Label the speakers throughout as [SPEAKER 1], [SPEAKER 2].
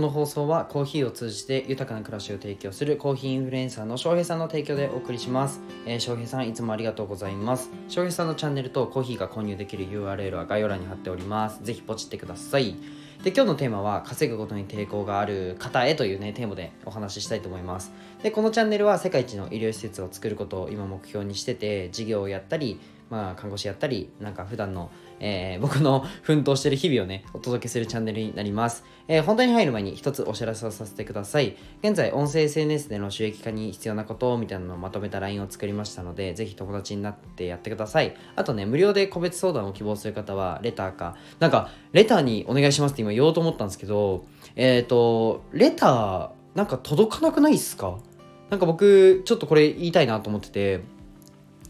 [SPEAKER 1] この放送はコーヒーを通じて豊かな暮らしを提供するコーヒーインフルエンサーの翔平さんの提供でお送りします。えー、翔平さんいつもありがとうございます。翔平さんのチャンネルとコーヒーが購入できる URL は概要欄に貼っております。ぜひポチってください。で今日のテーマは稼ぐことに抵抗がある方へというねテーマでお話ししたいと思いますでこのチャンネルは世界一の医療施設を作ることを今目標にしてて事業をやったりまあ看護師やったりなんか普段のえー、僕の 奮闘してる日々をね、お届けするチャンネルになります。えー、本題に入る前に一つお知らせをさせてください。現在、音声 SNS での収益化に必要なことみたいなのをまとめた LINE を作りましたので、ぜひ友達になってやってください。あとね、無料で個別相談を希望する方は、レターか、なんか、レターにお願いしますって今言おうと思ったんですけど、えっ、ー、と、レター、なんか届かなくないっすか？なんか僕、ちょっとこれ言いたいなと思ってて、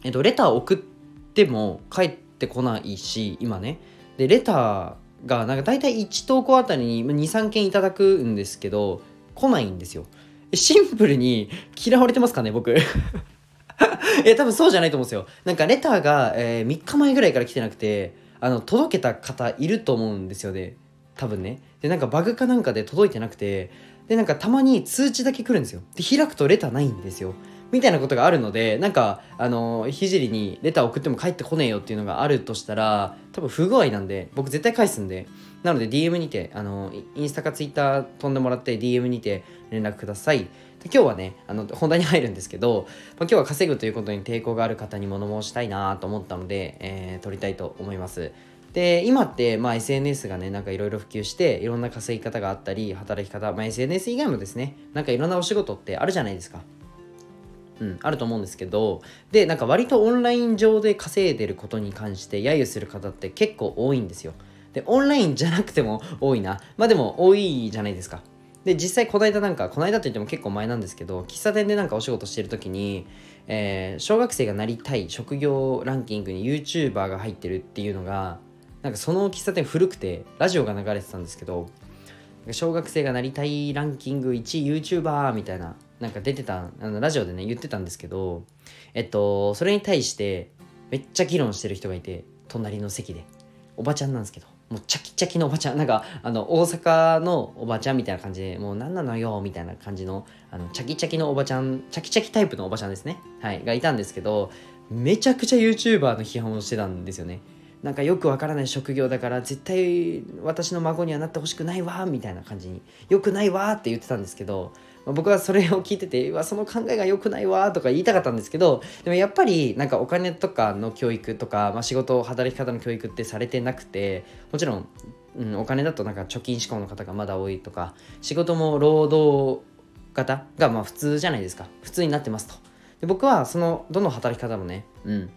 [SPEAKER 1] えっ、と、レター送っても帰ってこないし、今ね、でレターがなんか大体1投稿あたりに23件いただくんですけど来ないんですよ。シンプルに嫌われてますかね僕？え多分そうじゃないと思うんですよ。なんかレターが、えー、3日前ぐらいから来てなくてあの届けた方いると思うんですよね。多分ね。でなんかバグかなんかで届いてなくてでなんかたまに通知だけ来るんですよ。で開くとレターないんですよ。みたいなことがあるのでなんかあのひじりにレター送っても返ってこねえよっていうのがあるとしたら多分不具合なんで僕絶対返すんで。なので DM にてあのインスタか Twitter 飛んでもらって DM にて連絡ください。で今日はねあの本題に入るんですけど、まあ、今日は稼ぐということに抵抗がある方に物申したいなと思ったので、えー、撮りたいと思います。で今って、まあ、SNS がねなんかいろいろ普及していろんな稼ぎ方があったり働き方、まあ、SNS 以外もですねなんかいろんなお仕事ってあるじゃないですか。うん、あると思うんですけどでなんか割とオンライン上で稼いでることに関して揶揄する方って結構多いんですよ。でオンラインじゃなくても 多いな。まあでも多いじゃないですか。で実際この間なんかこの間といっても結構前なんですけど喫茶店でなんかお仕事してる時に、えー、小学生がなりたい職業ランキングに YouTuber が入ってるっていうのがなんかその喫茶店古くてラジオが流れてたんですけど小学生がなりたいランキング1位 YouTuber みたいななんか出てたあのラジオでね言ってたんですけどえっとそれに対してめっちゃ議論してる人がいて隣の席で。おばちゃんなんですけどもうチャキチャキのおばちゃん。なんかあの大阪のおばちゃんみたいな感じでもう何なのよみたいな感じのあのチャキチャキのおばちゃんチャキチャキタイプのおばちゃんですね。はいがいたんですけどめちゃくちゃ YouTuber の批判をしてたんですよね。なんかよくわからない職業だから絶対私の孫にはなってほしくないわみたいな感じによくないわって言ってたんですけどまあ、僕はそれを聞いててその考えが良くないわとか言いたかったんですけどでもやっぱりなんかお金とかの教育とか、まあ、仕事働き方の教育ってされてなくてもちろん、うん、お金だとなんか貯金志向の方がまだ多いとか仕事も労働型がまあ普通じゃないですか。普通になってますと。で僕はそのどの働き方もねうん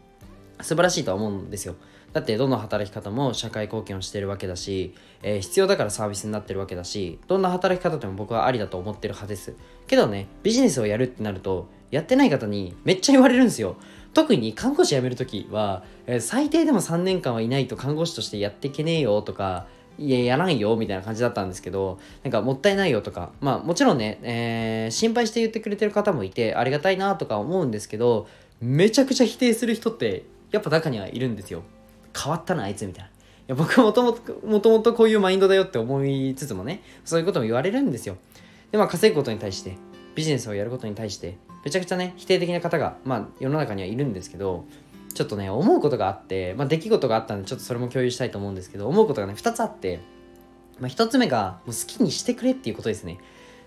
[SPEAKER 1] 素晴らしいとは思うんですよ。だってどの働き方も社会貢献をしてるわけだし、えー、必要だからサービスになってるわけだしどんな働き方でも僕はありだと思ってる派です。けどねビジネスをやるってなるとやってない方にめっちゃ言われるんですよ。特に看護師辞める時は、えー、最低でも3年間はいないと看護師としてやっていけねえよとかいや、やらんよ、みたいな感じだったんですけど、なんかもったいないよとか、まあもちろんね、えー、心配して言ってくれてる方もいて、ありがたいなとか思うんですけど、めちゃくちゃ否定する人ってやっぱ中にはいるんですよ。変わったなあいつみたいな。いや僕もともともともとこういうマインドだよって思いつつもねそういうことも言われるんですよ。でまあ稼ぐことに対してビジネスをやることに対してめちゃくちゃね否定的な方がまあ世の中にはいるんですけどちょっとね思うことがあって、まあ、出来事があったんでちょっとそれも共有したいと思うんですけど思うことがね2つあって、まあ、1つ目がもう好きにしてくれっていうことですね。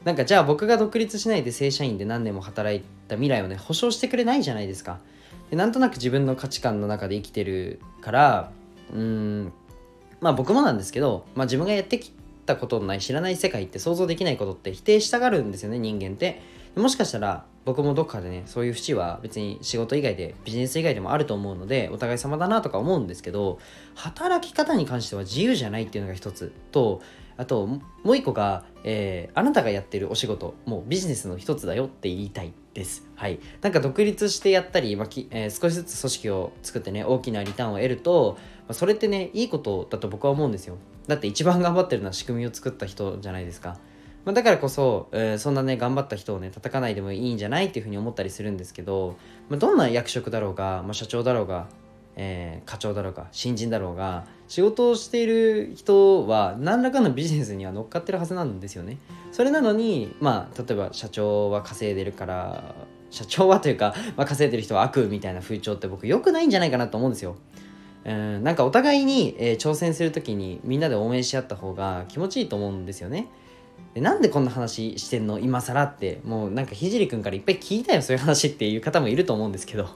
[SPEAKER 1] なんかじゃあ僕が独立しないで正社員で何年も働いた未来をね保証してくれないじゃないですか。でなんとなく自分の価値観の中で生きてるからうんまあ僕もなんですけど、まあ、自分がやってきたことのない知らない世界って想像できないことって否定したがるんですよね人間って。もしかしたら僕もどっかでねそういう節は別に仕事以外でビジネス以外でもあると思うのでお互い様だなとか思うんですけど働き方に関しては自由じゃないっていうのが一つとあともう一個が、えー、あなたがやってるお仕事もうビジネスの一つだよって言いたいです。はい。なんか独立してやったり、まあきえー、少しずつ組織を作ってね、大きなリターンを得ると、まあ、それってね、いいことだと僕は思うんですよ。だって一番頑張ってるのは仕組みを作った人じゃないですか。まあ、だからこそ、えー、そんなね、頑張った人をね、叩かないでもいいんじゃないっていうふうに思ったりするんですけど、まあ、どんな役職だろうが、まあ、社長だろうが、えー、課長だろうが新人だろうが仕事をしている人は何らかのビジネスには乗っかってるはずなんですよね。それなのにまあ例えば社長は稼いでるから社長はというか、まあ、稼いでる人は悪みたいな風潮って僕良くないんじゃないかなと思うんですよ。うんなんかお互いに、えー、挑戦する時にみんなで応援し合った方が気持ちいいと思うんですよね。でなんでこんな話してんの？今更ってもうなんかひじりくんからいっぱい聞いたよそういう話っていう方もいると思うんですけど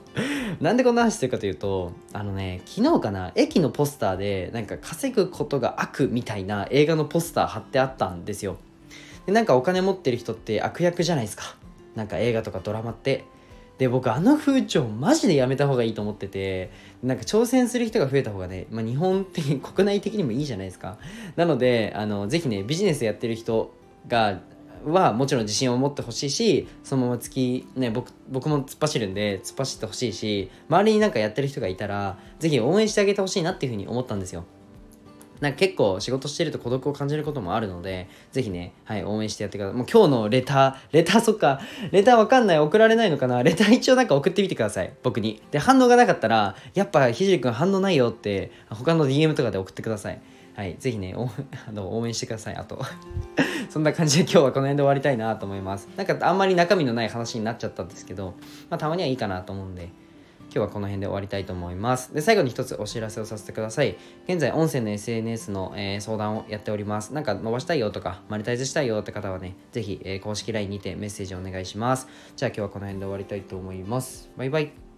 [SPEAKER 1] なんでこんな話してるかというとあのね昨日かな駅のポスターでなんか稼ぐことが悪みたいな映画のポスター貼ってあったんですよ。でなんかお金持ってる人って悪役じゃないですか。なんか映画とかドラマって。で僕あの風潮マジでやめた方がいいと思っててなんか挑戦する人が増えた方がね、まあ、日本的に国内的にもいいじゃないですか。なのであのぜひねビジネスやってる人がはもちろん自信を持ってほしいしそのまま突きね僕僕も突っ走るんで突っ走ってほしいし周りになんかやってる人がいたら是非応援してあげてほしいなっていうふうに思ったんですよなんか結構仕事してると孤独を感じることもあるので、ぜひね、はい、応援してやってください。もう今日のレター、レターそっか、レターわかんない、送られないのかな？レター一応なんか送ってみてください、僕に。で、反応がなかったら、やっぱひじりくん反応ないよって、他の DM とかで送ってください。はい、ぜひね、あの応援してください、あと。そんな感じで今日はこの辺で終わりたいなと思います。なんかあんまり中身のない話になっちゃったんですけど、まあ、たまにはいいかなと思うんで、今日はこの辺で終わりたいと思います。で、最後に一つお知らせをさせてください。現在、音声の SNS の、えー、相談をやっております。なんか伸ばしたいよとか、マネタイズしたいよって方はね、ぜひ、えー、公式 LINE にてメッセージをお願いします。じゃあ今日はこの辺で終わりたいと思います。バイバイ。